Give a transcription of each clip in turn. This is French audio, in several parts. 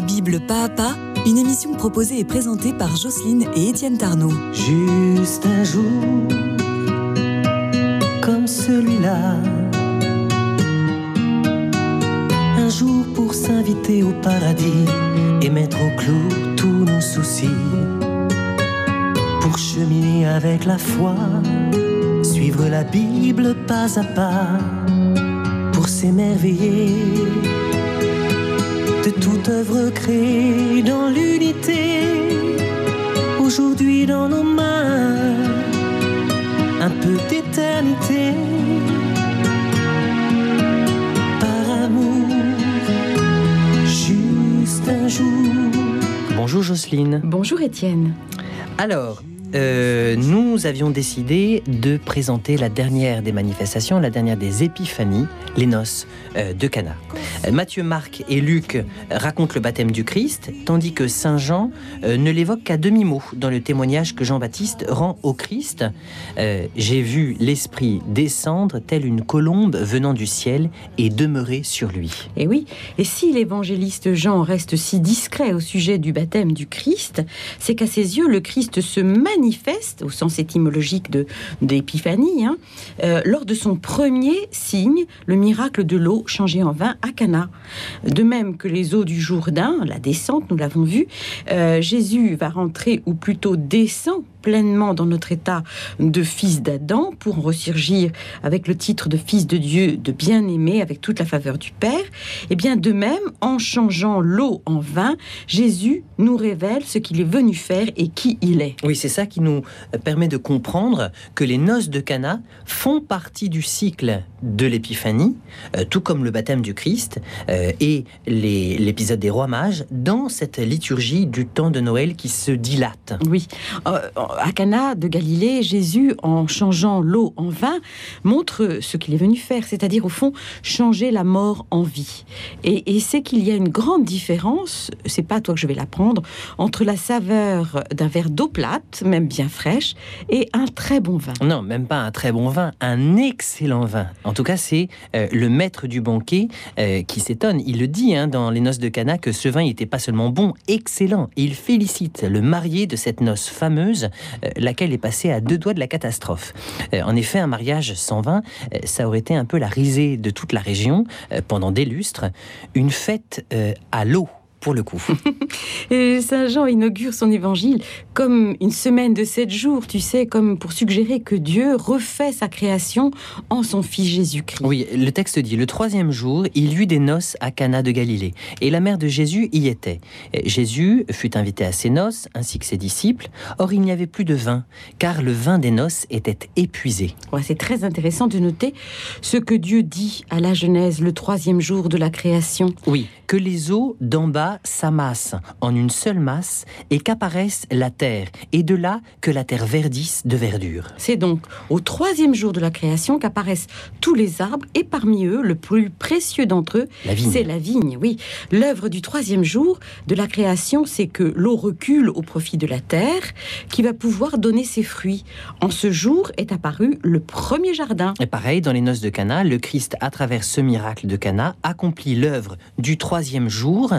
La Bible pas à pas, une émission proposée et présentée par Jocelyne et Étienne Tarnot. Juste un jour comme celui-là. Un jour pour s'inviter au paradis et mettre au clou tous nos soucis. Pour cheminer avec la foi, suivre la Bible pas à pas. Pour s'émerveiller de toute œuvre créée dans l'unité. Aujourd'hui dans nos mains, un peu d'éternité. Par amour, juste un jour. Bonjour Jocelyne. Bonjour Étienne. Alors, euh, nous avions décidé de présenter la dernière des manifestations, la dernière des épiphanies, les noces euh, de Cana. Euh, Matthieu, Marc et Luc racontent le baptême du Christ, tandis que Saint Jean ne l'évoque qu'à demi-mot dans le témoignage que Jean-Baptiste rend au Christ. J'ai vu l'Esprit descendre telle une colombe venant du ciel et demeurer sur lui. Et oui, et si l'évangéliste Jean reste si discret au sujet du baptême du Christ, c'est qu'à ses yeux, le Christ se manifeste, au sens étymologique de d'épiphanie, hein, euh, lors de son premier signe, le miracle de l'eau changée en vin à Cana. De même que les eaux du Jourdain, la descente, nous l'avons vu, euh, Jésus va rentrer, ou plutôt descend pleinement dans notre état de fils d'Adam pour en ressurgir avec le titre de fils de Dieu, de bien-aimé, avec toute la faveur du Père. Et bien de même, en changeant l'eau en vin, Jésus nous révèle ce qu'il est venu faire et qui il est. Oui, c'est ça qui nous permet de comprendre que les noces de Cana font partie du cycle de l'épiphanie, euh, tout comme le baptême du Christ euh, et l'épisode des rois mages, dans cette liturgie du temps de Noël qui se dilate. Oui, Euh, à Cana de Galilée, Jésus, en changeant l'eau en vin, montre ce qu'il est venu faire, c'est-à-dire au fond changer la mort en vie. Et, c'est qu'il y a une grande différence, c'est pas toi que je vais l'apprendre, entre la saveur d'un verre d'eau plate, même bien fraîche, et un très bon vin. Non, même pas un très bon vin, un excellent vin. En tout cas, c'est euh, le maître du banquet euh, qui s'étonne. Il le dit hein, dans les noces de Cana que ce vin n'était pas seulement bon, excellent. Il félicite le marié de cette noce fameuse, laquelle est passée à deux doigts de la catastrophe. Euh, en effet, un mariage sans vin, euh, ça aurait été un peu la risée de toute la région euh, pendant des lustres. Une fête euh, à l'eau. Pour le coup. Et Saint Jean inaugure son évangile comme une semaine de sept jours, tu sais, comme pour suggérer que Dieu refait sa création en son Fils Jésus-Christ. Oui, le texte dit le troisième jour, il y eut des noces à Cana de Galilée, et la mère de Jésus y était. Jésus fut invité à ces noces, ainsi que ses disciples. Or, il n'y avait plus de vin, car le vin des noces était épuisé. Ouais, c'est très intéressant de noter ce que Dieu dit à la Genèse, le troisième jour de la création. Oui, que les eaux d'en bas s'amassent en une seule masse, et qu'apparaisse la terre, et de là que la terre verdisse de verdure. C'est donc au troisième jour de la création qu'apparaissent tous les arbres, et parmi eux, le plus précieux d'entre eux, c'est la vigne. Oui, l'œuvre du troisième jour de la création, c'est que l'eau recule au profit de la terre, qui va pouvoir donner ses fruits. En ce jour est apparu le premier jardin. Et pareil, dans les noces de Cana, le Christ, à travers ce miracle de Cana, accomplit l'œuvre du troisième jour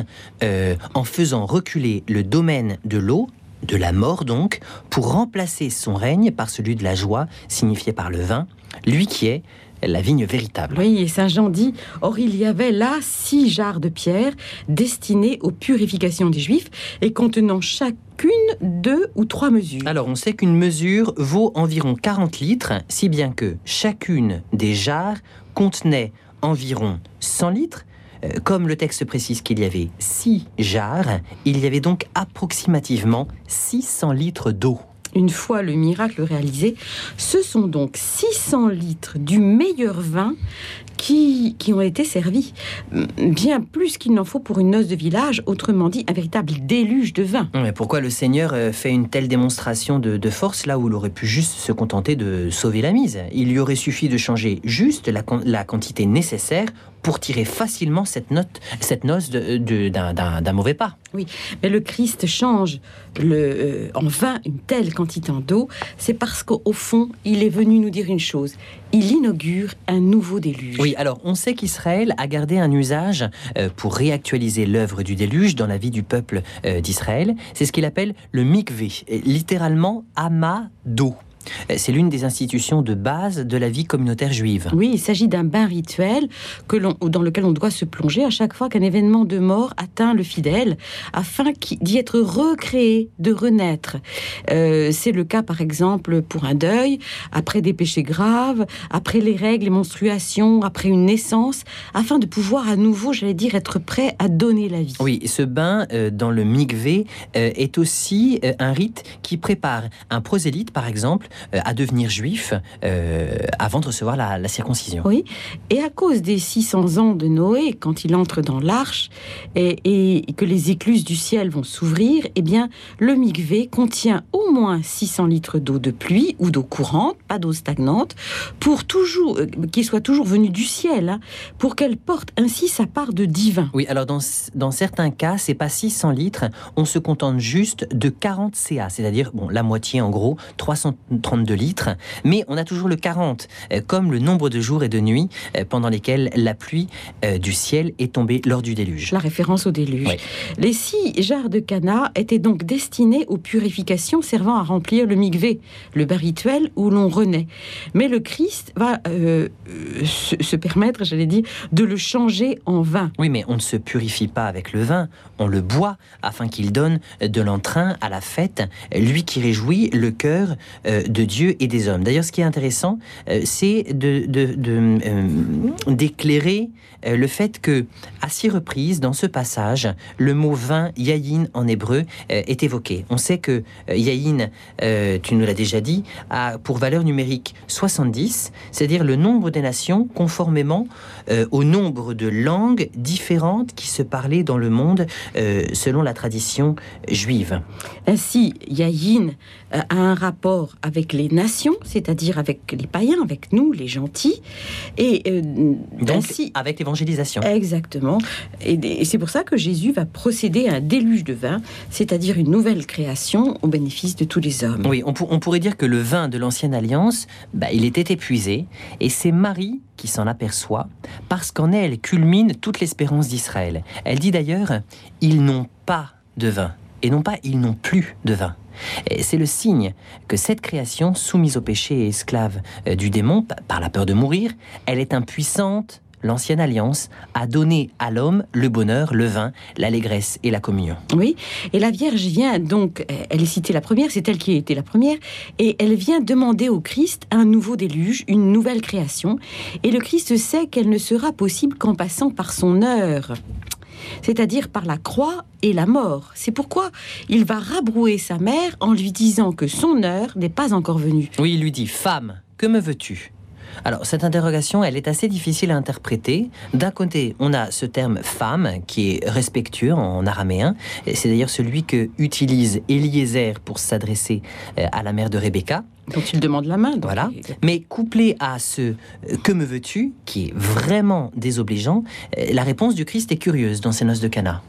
euh, en faisant reculer le domaine de l'eau, de la mort donc, pour remplacer son règne par celui de la joie, signifié par le vin, lui qui est la vigne véritable. Oui, et Saint Jean dit, or il y avait là six jarres de pierre destinés aux purifications des Juifs et contenant chacune deux ou trois mesures. Alors, on sait qu'une mesure vaut environ 40 litres, si bien que chacune des jarres contenait environ 100 litres. Euh, Comme le texte précise qu'il y avait 6 jarres, il y avait donc approximativement 600 litres d'eau. Une fois le miracle réalisé, ce sont donc 600 litres du meilleur vin qui, qui ont été servis. Bien plus qu'il n'en faut pour une noce de village, autrement dit un véritable déluge de vin. Mais pourquoi le Seigneur euh, fait une telle démonstration de, de force là où il aurait pu juste se contenter de sauver la mise? Il lui aurait suffi de changer juste la, la quantité nécessaire pour tirer facilement cette, note, cette noce d'un mauvais pas. Oui, mais le Christ change le, euh, en vin une telle quantité d'eau, c'est parce qu'au fond, il est venu nous dire une chose. Il inaugure un nouveau déluge. Oui, alors on sait qu'Israël a gardé un usage euh, pour réactualiser l'œuvre du déluge dans la vie du peuple euh, d'Israël. C'est ce qu'il appelle le mikvé, littéralement amas d'eau. Euh, c'est l'une des institutions de base de la vie communautaire juive. Oui, il s'agit d'un bain rituel que dans lequel on doit se plonger à chaque fois qu'un événement de mort atteint le fidèle, afin d'y être recréé, de renaître. Euh, c'est le cas, par exemple, pour un deuil, après des péchés graves, après les règles, les menstruations, après une naissance, afin de pouvoir à nouveau, j'allais dire, être prêt à donner la vie. Oui, ce bain euh, dans le mikvé est aussi un rite qui prépare un prosélyte, par exemple, à devenir juif euh, avant de recevoir la, circoncision. Oui, et à cause des 600 ans de Noé, quand il entre dans l'arche et, que les écluses du ciel vont s'ouvrir, eh bien, le mikvé contient au moins 600 litres d'eau de pluie ou d'eau courante, pas d'eau stagnante, pour toujours, euh, qui soit toujours venue du ciel, hein, pour qu'elle porte ainsi sa part de divin. Oui, alors dans, dans certains cas, c'est pas 600 litres, on se contente juste de 40 CA, c'est-à-dire bon, la moitié en gros, 300 32 litres, mais on a toujours le 40, euh, comme le nombre de jours et de nuits euh, pendant lesquels la pluie euh, du ciel est tombée lors du déluge. La référence au déluge. Les six jarres de Cana étaient donc destinés aux purifications servant à remplir le migvé, le bain rituel où l'on renaît. Mais le Christ va se, permettre, j'allais dire, de le changer en vin. Oui, mais on ne se purifie pas avec le vin, on le boit afin qu'il donne de l'entrain à la fête, lui qui réjouit le cœur de Dieu et des hommes. D'ailleurs, ce qui est intéressant, euh, c'est de, euh, d'éclairer euh, le fait que, à six reprises dans ce passage, le mot vin, yaïn en hébreu, est évoqué. On sait que yaïn, tu nous l'as déjà dit, a pour valeur numérique 70, c'est-à-dire le nombre des nations conformément au nombre de langues différentes qui se parlaient dans le monde selon la tradition juive. Ainsi, yaïn a un rapport avec les nations, c'est-à-dire avec les païens, avec nous, les gentils, et euh, donc avec l'évangélisation. Exactement. Et, c'est pour ça que Jésus va procéder à un déluge de vin, c'est-à-dire une nouvelle création au bénéfice de tous les hommes. Oui, on, pourrait dire que le vin de l'ancienne alliance, bah, il était épuisé, et c'est Marie qui s'en aperçoit, parce qu'en elle culmine toute l'espérance d'Israël. Elle dit d'ailleurs, ils n'ont pas de vin, et non pas ils n'ont plus de vin. C'est le signe que cette création, soumise au péché et esclave euh, du démon par la peur de mourir, elle est impuissante l'ancienne alliance a donné à l'homme le bonheur, le vin, l'allégresse et la communion. Oui, et la Vierge vient donc, elle est citée la première, c'est elle qui a été la première, et elle vient demander au Christ un nouveau déluge, une nouvelle création, et le Christ sait qu'elle ne sera possible qu'en passant par son heure c'est-à-dire par la croix et la mort. C'est pourquoi il va rabrouer sa mère en lui disant que son heure n'est pas encore venue. Oui, il lui dit Femme, que me veux-tu? Alors, cette interrogation, elle est assez difficile à interpréter. D'un côté, on a ce terme femme qui est respectueux en araméen. C'est d'ailleurs celui que utilise Eliezer pour s'adresser euh, à la mère de Rebecca. Dont il demande la main. Voilà. Mais couplé à ce euh, que me veux-tu, qui est vraiment désobligeant, euh, la réponse du Christ est curieuse dans ces noces de Cana.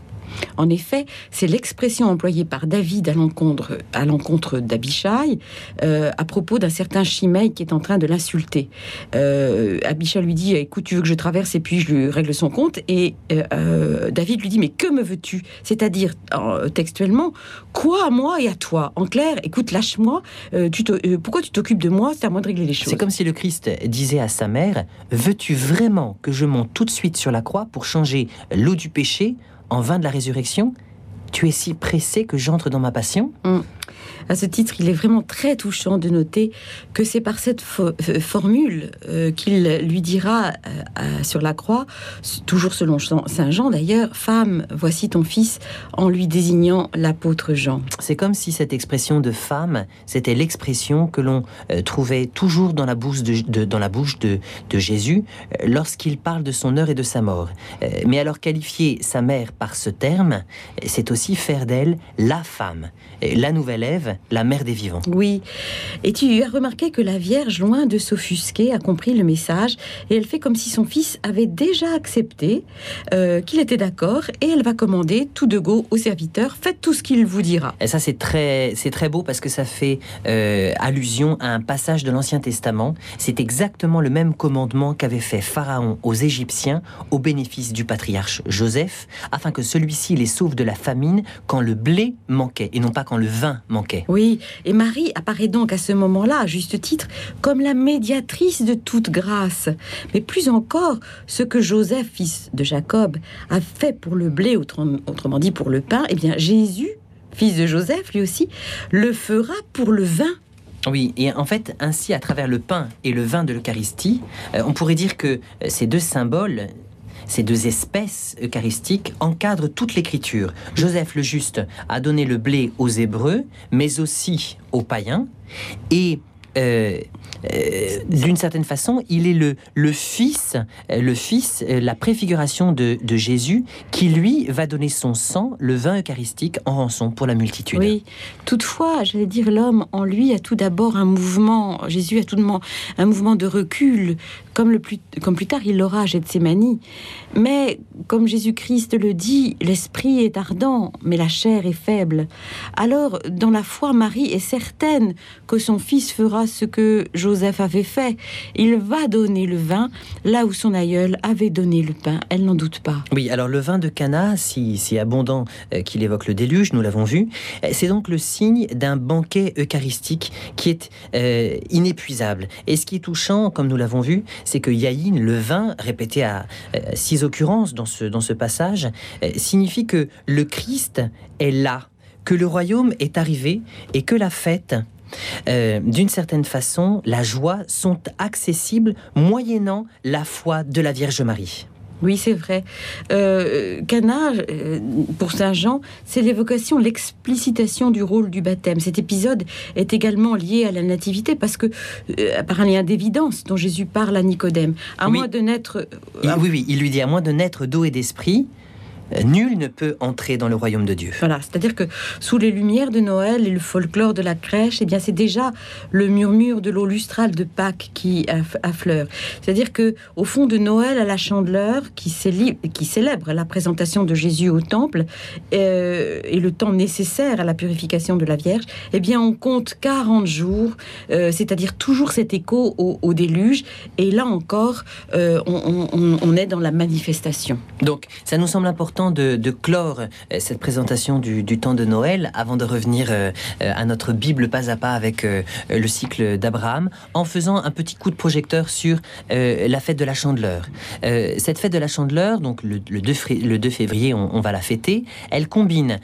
En effet, c'est l'expression employée par David à l'encontre, à l'encontre d'Abishai euh, à propos d'un certain Shimei qui est en train de l'insulter. Euh, Abishai lui dit Écoute, tu veux que je traverse et puis je lui règle son compte Et euh, David lui dit Mais que me veux-tu? C'est-à-dire, textuellement, quoi à moi et à toi? En clair, écoute, lâche-moi. pourquoi tu t'occupes de moi? C'est à moi de régler les choses. C'est comme si le Christ disait à sa mère Veux-tu vraiment que je monte tout de suite sur la croix pour changer l'eau du péché en vain de la résurrection Tu es si pressé que j'entre dans ma passion? Mm à ce titre, il est vraiment très touchant de noter que c'est par cette euh, formule euh, qu'il lui dira euh, sur la croix, toujours selon Saint Jean d'ailleurs, Femme, voici ton fils, en lui désignant l'apôtre Jean. C'est comme si cette expression de femme, c'était l'expression que l'on trouvait toujours dans la bouche de, de Jésus lorsqu'il parle de son heure et de sa mort. mais alors qualifier sa mère par ce terme, c'est aussi faire d'elle la femme, la nouvelle Ève, la mère des vivants. Oui. Et tu as remarqué que la Vierge, loin de s'offusquer, a compris le message et elle fait comme si son fils avait déjà accepté, euh, qu'il était d'accord et elle va commander tout de go au serviteur faites tout ce qu'il vous dira. Et ça, c'est très, c'est très beau parce que ça fait euh, allusion à un passage de l'Ancien Testament. C'est exactement le même commandement qu'avait fait Pharaon aux Égyptiens au bénéfice du patriarche Joseph, afin que celui-ci les sauve de la famine quand le blé manquait et non pas quand le vin manquait. Oui, et Marie apparaît donc à ce moment-là, à juste titre, comme la médiatrice de toute grâce. Mais plus encore, ce que Joseph, fils de Jacob, a fait pour le blé, autrement dit pour le pain, eh bien Jésus, fils de Joseph, lui aussi, le fera pour le vin. Oui, et en fait, ainsi, à travers le pain et le vin de l'Eucharistie, euh, on pourrait dire que euh, ces deux symboles ces deux espèces eucharistiques encadrent toute l'écriture. Joseph le Juste a donné le blé aux Hébreux, mais aussi aux païens. Et euh, euh, d'une certaine façon, il est le, fils, euh, le fils, la préfiguration de, de, Jésus, qui lui va donner son sang, le vin eucharistique, en rançon pour la multitude. Oui, toutefois, j'allais dire, l'homme en lui a tout d'abord un mouvement, Jésus a tout d'abord un mouvement de recul, comme, le plus, comme plus tard il l'aura à Gethsemane. Mais, comme Jésus-Christ le dit, l'esprit est ardent, mais la chair est faible. Alors, dans la foi, Marie est certaine que son fils fera ce que Joseph avait fait. Il va donner le vin là où son aïeul avait donné le pain. Elle n'en doute pas. Oui, alors le vin de Cana, si, abondant euh, qu'il évoque le déluge, nous l'avons vu, euh, c'est donc le signe d'un banquet eucharistique qui est euh, inépuisable. Et ce qui est touchant, comme nous l'avons vu, c'est que Yaïn, le vin, répété à six occurrences dans ce, dans ce passage, signifie que le Christ est là, que le royaume est arrivé et que la fête euh, d'une certaine façon, la joie sont accessibles moyennant la foi de la Vierge Marie. Oui, c'est vrai. Euh, Cana, euh, pour Saint Jean, c'est l'évocation, l'explicitation du rôle du baptême. Cet épisode est également lié à la nativité parce que, euh, par un lien d'évidence dont Jésus parle à Nicodème, à moins de naître. oui, oui, il lui dit à moins de naître d'eau et d'esprit, nul ne peut entrer dans le royaume de Dieu. Voilà, c'est-à-dire que sous les lumières de Noël et le folklore de la crèche, eh bien c'est déjà le murmure de l'eau lustrale de Pâques qui affleure. C'est-à-dire que au fond de Noël à la Chandeleur, qui, célèbre la présentation de Jésus au temple euh, et le temps nécessaire à la purification de la Vierge, eh bien on compte 40 jours, euh, c'est-à-dire toujours cet écho au, déluge. Et là encore, euh, on est dans la manifestation. Donc ça nous semble important de, clore euh, cette présentation du, temps de Noël avant de revenir euh, euh, à notre Bible pas à pas avec le cycle d'Abraham en faisant un petit coup de projecteur sur la fête de la Chandeleur. cette fête de la Chandeleur, donc le, 2, février, on, va la fêter, elle combine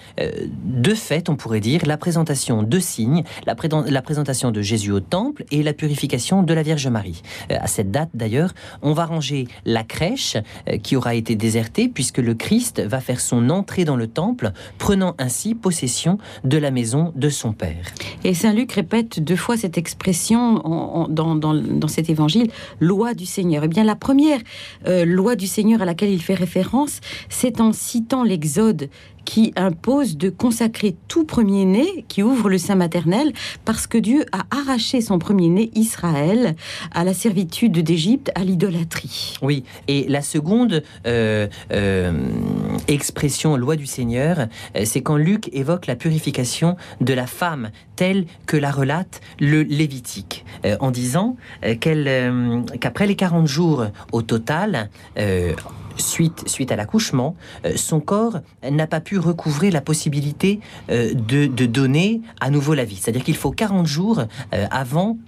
deux fêtes, on pourrait dire, la présentation de signes, la, la présentation de Jésus au temple et la purification de la Vierge Marie. à cette date d'ailleurs, on va ranger la crèche qui aura été désertée puisque le Christ va faire son entrée dans le temple, prenant ainsi possession de la maison de son père. Et Saint Luc répète deux fois cette expression dans, cet évangile, loi du Seigneur. Eh bien, la première euh, loi du Seigneur à laquelle il fait référence, c'est en citant l'Exode qui impose de consacrer tout premier-né qui ouvre le sein maternel parce que Dieu a arraché son premier-né, Israël, à la servitude d'Égypte, à l'idolâtrie. Oui, et la seconde euh, euh, expression, loi du Seigneur, euh, c'est quand Luc évoque la purification de la femme telle que la relate le Lévitique, en disant qu'elle, qu'après les 40 jours au total, suite, à l'accouchement, euh, son corps n'a pas pu recouvrer la possibilité euh, de, donner à nouveau la vie. C'est-à-dire qu'il faut 40 jours euh, avant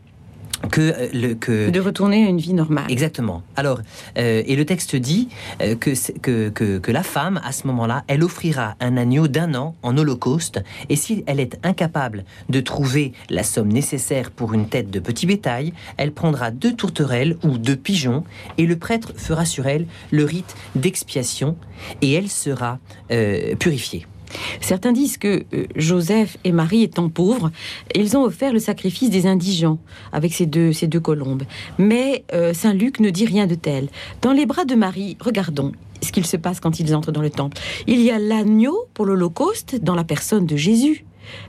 que, euh, le, que de retourner à une vie normale. Exactement. Alors, euh, et le texte dit euh, que, que, que, la femme, à ce moment-là, elle offrira un agneau d'un an en holocauste, et si elle est incapable de trouver la somme nécessaire pour une tête de petit bétail, elle prendra deux tourterelles ou deux pigeons, et le prêtre fera sur elle le rite d'expiation, et elle sera purifiée. Certains disent que euh, Joseph et Marie étant pauvres, ils ont offert le sacrifice des indigents avec ces deux, ces deux colombes. Mais euh, Saint Luc ne dit rien de tel. Dans les bras de Marie, regardons ce qu'il se passe quand ils entrent dans le temple. Il y a l'agneau pour l'Holocauste dans la personne de Jésus.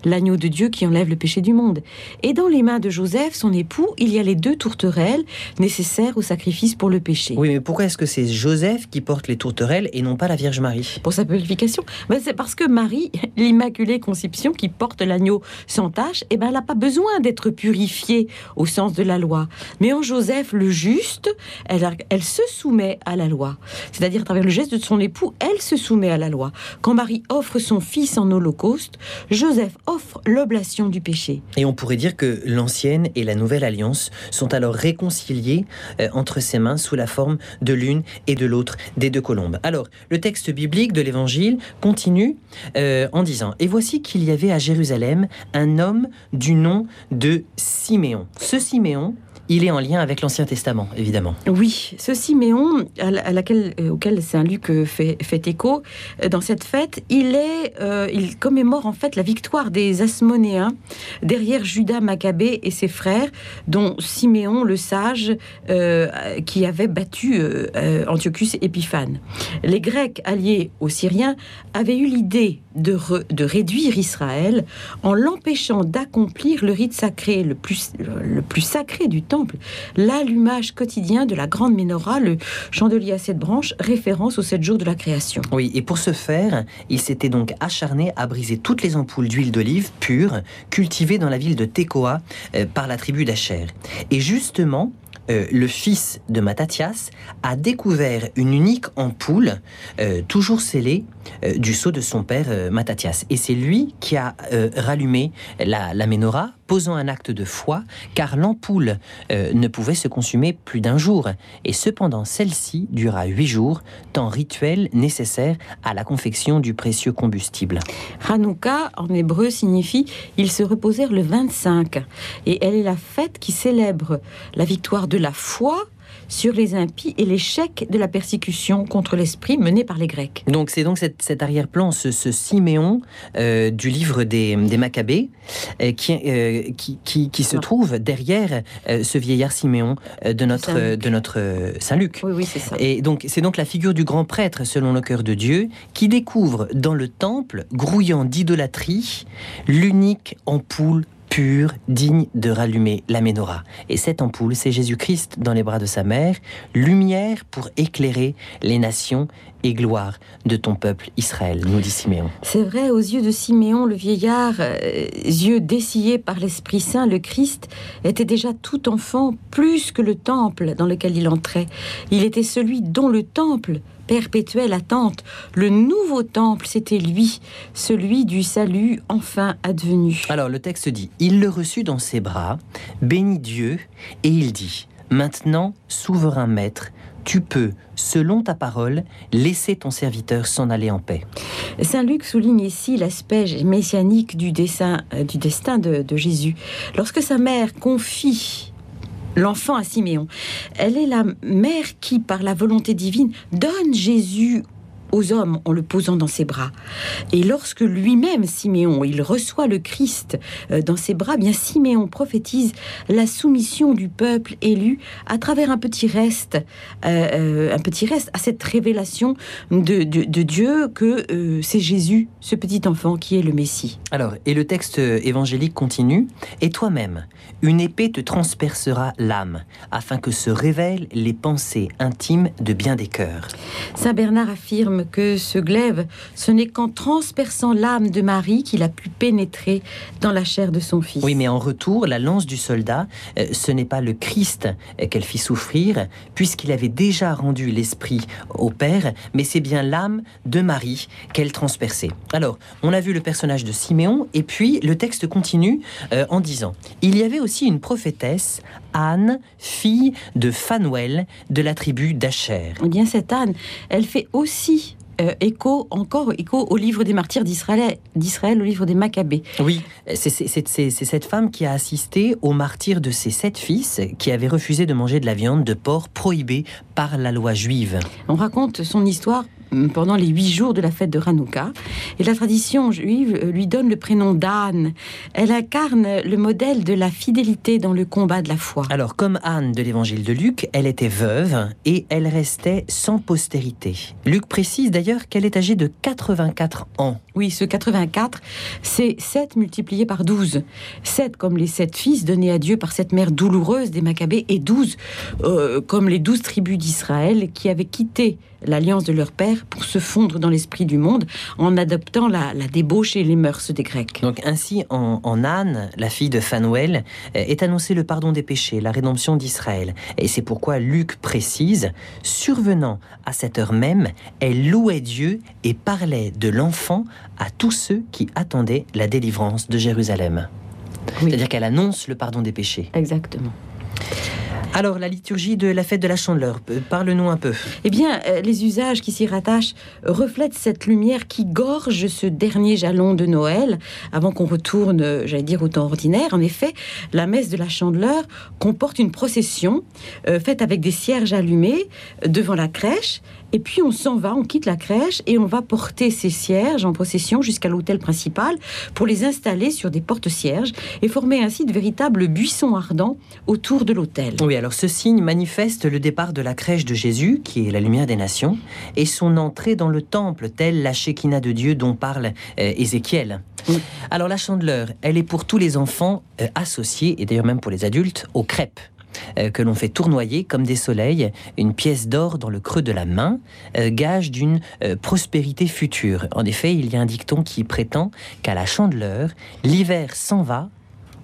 L'agneau de Dieu qui enlève le péché du monde. Et dans les mains de Joseph, son époux, il y a les deux tourterelles nécessaires au sacrifice pour le péché. Oui, mais pourquoi est-ce que c'est Joseph qui porte les tourterelles et non pas la Vierge Marie? Pour sa purification ben, C'est parce que Marie, l'Immaculée Conception, qui porte l'agneau sans tache, eh ben, elle n'a pas besoin d'être purifiée au sens de la loi. Mais en Joseph, le juste, elle, elle se soumet à la loi. C'est-à-dire, à travers le geste de son époux, elle se soumet à la loi. Quand Marie offre son fils en holocauste, Joseph offre l'oblation du péché. Et on pourrait dire que l'ancienne et la nouvelle alliance sont alors réconciliées euh, entre ses mains sous la forme de l'une et de l'autre des deux colombes. Alors, le texte biblique de l'Évangile continue euh, en disant Et voici qu'il y avait à Jérusalem un homme du nom de Siméon. Ce Siméon, il est en lien avec l'Ancien Testament, évidemment. Oui, ce Siméon, à laquelle, euh, auquel Saint Luc fait, fait, écho, dans cette fête, il, est, il commémore en fait la victoire des Asmonéens derrière Judas Maccabée et ses frères, dont Siméon le sage, qui avait battu Antiochus Épiphane. Les Grecs alliés aux Syriens avaient eu l'idée de, réduire Israël en l'empêchant d'accomplir le rite sacré le plus, le plus sacré du temps l'allumage quotidien de la grande menorah, le chandelier à sept branches, référence aux sept jours de la création. Oui, et pour ce faire, il s'était donc acharné à briser toutes les ampoules d'huile d'olive pure cultivées dans la ville de Tekoa euh, par la tribu d'Acher. Et justement, euh, le fils de Mattathias a découvert une unique ampoule, euh, toujours scellée, du sceau de son père Mattathias. Et c'est lui qui a rallumé la, la menorah posant un acte de foi, car l'ampoule euh, ne pouvait se consumer plus d'un jour, et cependant celle-ci dura huit jours, temps rituel nécessaire à la confection du précieux combustible. Hanouka, en hébreu, signifie ils se reposèrent le 25, et elle est la fête qui célèbre la victoire de la foi sur les impies et l'échec de la persécution contre l'esprit menée par les Grecs. Donc c'est donc cet, arrière-plan, ce, Siméon euh, du livre des, Maccabées, euh, euh, qui, qui, se trouve derrière ce vieillard Siméon de notre, de notre Saint-Luc. Oui, oui, c'est ça. Et donc c'est donc la figure du grand prêtre, selon le cœur de Dieu, qui découvre dans le temple, grouillant d'idolâtrie, l'unique ampoule pur, digne de rallumer la menorah. Et cette ampoule, c'est Jésus-Christ dans les bras de sa mère, lumière pour éclairer les nations et gloire de ton peuple Israël, nous dit Siméon. C'est vrai, aux yeux de Siméon, le vieillard, euh, yeux dessillés par l'Esprit Saint, le Christ était déjà tout enfant, plus que le temple dans lequel il entrait. Il était celui dont le temple perpétuelle attente. Le nouveau temple, c'était lui, celui du salut enfin advenu. Alors le texte dit, il le reçut dans ses bras, bénit Dieu, et il dit, maintenant, souverain maître, tu peux, selon ta parole, laisser ton serviteur s'en aller en paix. Saint Luc souligne ici l'aspect messianique du, dessin, euh, du destin de, de Jésus. Lorsque sa mère confie l'enfant à Siméon. Elle est la mère qui, par la volonté divine, donne Jésus aux hommes en le posant dans ses bras. Et lorsque lui-même, Siméon, il reçoit le Christ euh, dans ses bras, bien Siméon prophétise la soumission du peuple élu à travers un petit reste, euh, euh, un petit reste à cette révélation de, Dieu que c'est Jésus, ce petit enfant qui est le Messie. Alors, et le texte évangélique continue, et toi-même, une épée te transpercera l'âme, afin que se révèlent les pensées intimes de bien des cœurs. Saint Bernard affirme que ce glaive, ce n'est qu'en transperçant l'âme de Marie qu'il a pu pénétrer dans la chair de son fils. Oui, mais en retour, la lance du soldat, euh, ce n'est pas le Christ euh, qu'elle fit souffrir, puisqu'il avait déjà rendu l'esprit au Père, mais c'est bien l'âme de Marie qu'elle transperçait. Alors, on a vu le personnage de Siméon, et puis le texte continue euh, en disant, il y avait aussi une prophétesse, Anne, fille de Phanuel, de la tribu d'Acher. Eh bien, cette Anne, elle fait aussi euh, écho, encore écho au livre des martyrs d'Israël, d'Israël au livre des Maccabées. Oui, c'est cette femme qui a assisté au martyr de ses sept fils qui avaient refusé de manger de la viande de porc prohibée par la loi juive. On raconte son histoire pendant les huit jours de la fête de Hanouka. Et la tradition juive lui donne le prénom d'Anne. Elle incarne le modèle de la fidélité dans le combat de la foi. Alors, comme Anne de l'évangile de Luc, elle était veuve et elle restait sans postérité. Luc précise d'ailleurs qu'elle est âgée de 84 ans. Oui, ce 84, c'est 7 multiplié par 12. 7 comme les sept fils donnés à Dieu par cette mère douloureuse des Maccabées et 12 euh, comme les douze tribus d'Israël qui avaient quitté l'alliance de leur père pour se fondre dans l'esprit du monde en adoptant la, débauche et les mœurs des Grecs. Donc ainsi, en, Anne, la fille de Phanuel, euh, est annoncé le pardon des péchés, la rédemption d'Israël. Et c'est pourquoi Luc précise, survenant à cette heure même, elle louait Dieu et parlait de l'enfant à tous ceux qui attendaient la délivrance de Jérusalem. C'est-à-dire qu'elle annonce le pardon des péchés. Exactement. Alors, la liturgie de la fête de la Chandeleur, euh, parle-nous un peu. Eh bien, euh, les usages qui s'y rattachent reflètent cette lumière qui gorge ce dernier jalon de Noël, avant qu'on retourne, euh, j'allais dire, au temps ordinaire. En effet, la messe de la Chandeleur comporte une procession faite avec des cierges allumés devant la crèche et puis on s'en va, on quitte la crèche et on va porter ces cierges en procession jusqu'à l'hôtel principal pour les installer sur des porte-cierges et former ainsi de véritables buissons ardents autour de l'hôtel. Oui, alors ce signe manifeste le départ de la crèche de Jésus, qui est la lumière des nations, et son entrée dans le temple, telle la Shekinah de Dieu dont parle euh, Ézéchiel. Alors la chandeleur, elle est pour tous les enfants euh, associés, et d'ailleurs même pour les adultes, aux crêpes. Euh, que l'on fait tournoyer comme des soleils, une pièce d'or dans le creux de la main, euh, gage d'une euh, prospérité future. En effet, il y a un dicton qui prétend qu'à la chandeleur, l'hiver s'en va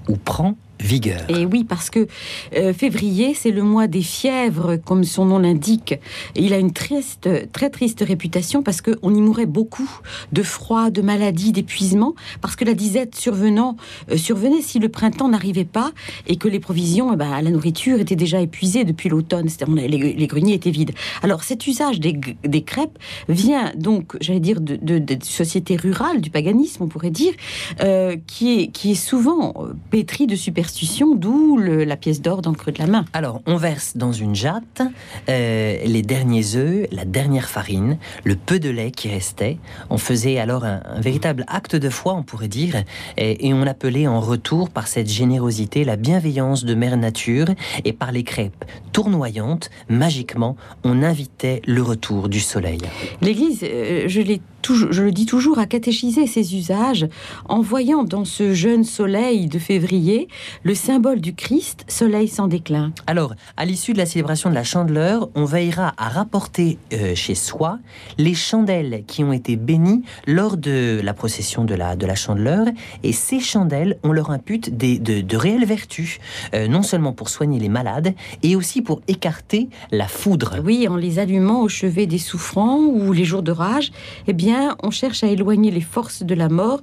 ou prend vigueur. Et oui, parce que euh, février, c'est le mois des fièvres, comme son nom l'indique. Il a une triste, très triste réputation parce qu'on y mourait beaucoup de froid, de maladie, d'épuisement, parce que la disette survenant, euh, survenait si le printemps n'arrivait pas et que les provisions, eh ben, la nourriture étaient déjà épuisées depuis l'automne. Les, les, greniers étaient vides. Alors cet usage des, crêpes vient donc, j'allais dire, de, de, de, sociétés rurales, du paganisme, on pourrait dire, euh, qui, est, qui est souvent pétri de d'où la pièce d'or dans le creux de la main. Alors, on verse dans une jatte euh, les derniers œufs, la dernière farine, le peu de lait qui restait. On faisait alors un, véritable acte de foi, on pourrait dire, et, on appelait en retour par cette générosité la bienveillance de Mère Nature, et par les crêpes tournoyantes, magiquement, on invitait le retour du soleil. L'Église, euh, je l'ai je le dis toujours, à catéchiser ses usages en voyant dans ce jeune soleil de février le symbole du Christ, soleil sans déclin. Alors, à l'issue de la célébration de la chandeleur, on veillera à rapporter euh, chez soi les chandelles qui ont été bénies lors de la procession de la, de la chandeleur. Et ces chandelles, on leur impute des, de, réelles vertus, euh, non seulement pour soigner les malades, et aussi pour écarter la foudre. Oui, en les allumant au chevet des souffrants ou les jours de rage, eh bien, on cherche à éloigner les forces de la mort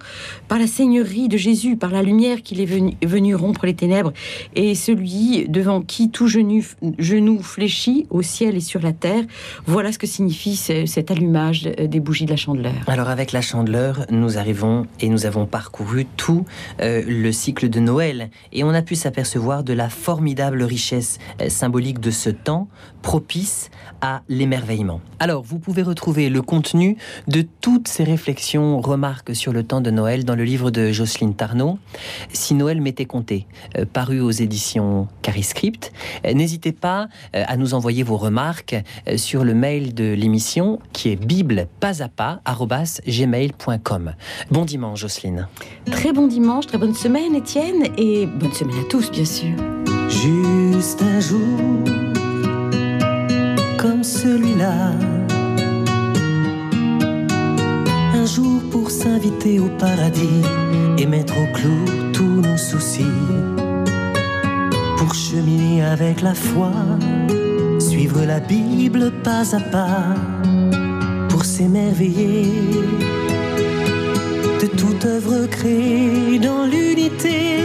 par la seigneurie de Jésus, par la lumière qu'il est venu, rompre les ténèbres, et celui devant qui tout genou, fléchit au ciel et sur la terre. Voilà ce que signifie cet allumage des bougies de la chandeleur. Alors avec la chandeleur, nous arrivons et nous avons parcouru tout euh, le cycle de Noël, et on a pu s'apercevoir de la formidable richesse euh, symbolique de ce temps propice à l'émerveillement. Alors vous pouvez retrouver le contenu de toutes ces réflexions, remarques sur le temps de Noël dans le livre de Jocelyne Tarnot, Si Noël m'était compté, euh, paru aux éditions Cariscript. Euh, n'hésitez pas euh, à nous envoyer vos remarques sur le mail de l'émission qui est bible pas à pas gmail.com. Bon dimanche, Jocelyne. Très bon dimanche, très bonne semaine, Étienne, et bonne semaine à tous, bien sûr. Juste un jour comme celui-là pour s'inviter au paradis et mettre au clou tous nos soucis. Pour cheminer avec la foi, suivre la Bible pas à pas, pour s'émerveiller de toute œuvre créée dans l'unité.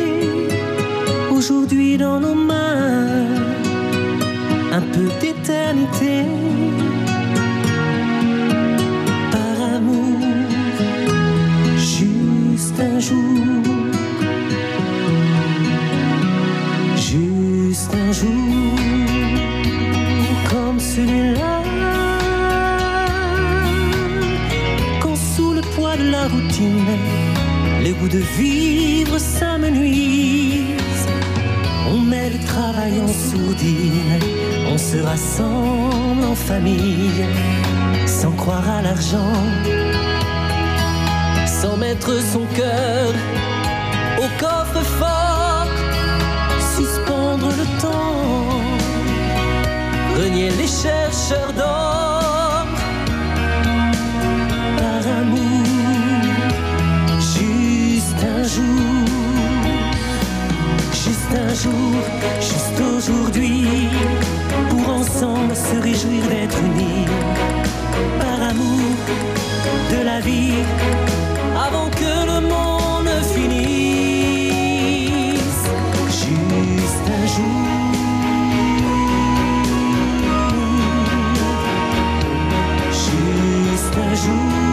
Aujourd'hui dans nos mains, un peu d'éternité juste aujourd'hui, pour ensemble se réjouir d'être unis, par amour de la vie, avant que le monde finisse. Juste un jour. Juste un jour.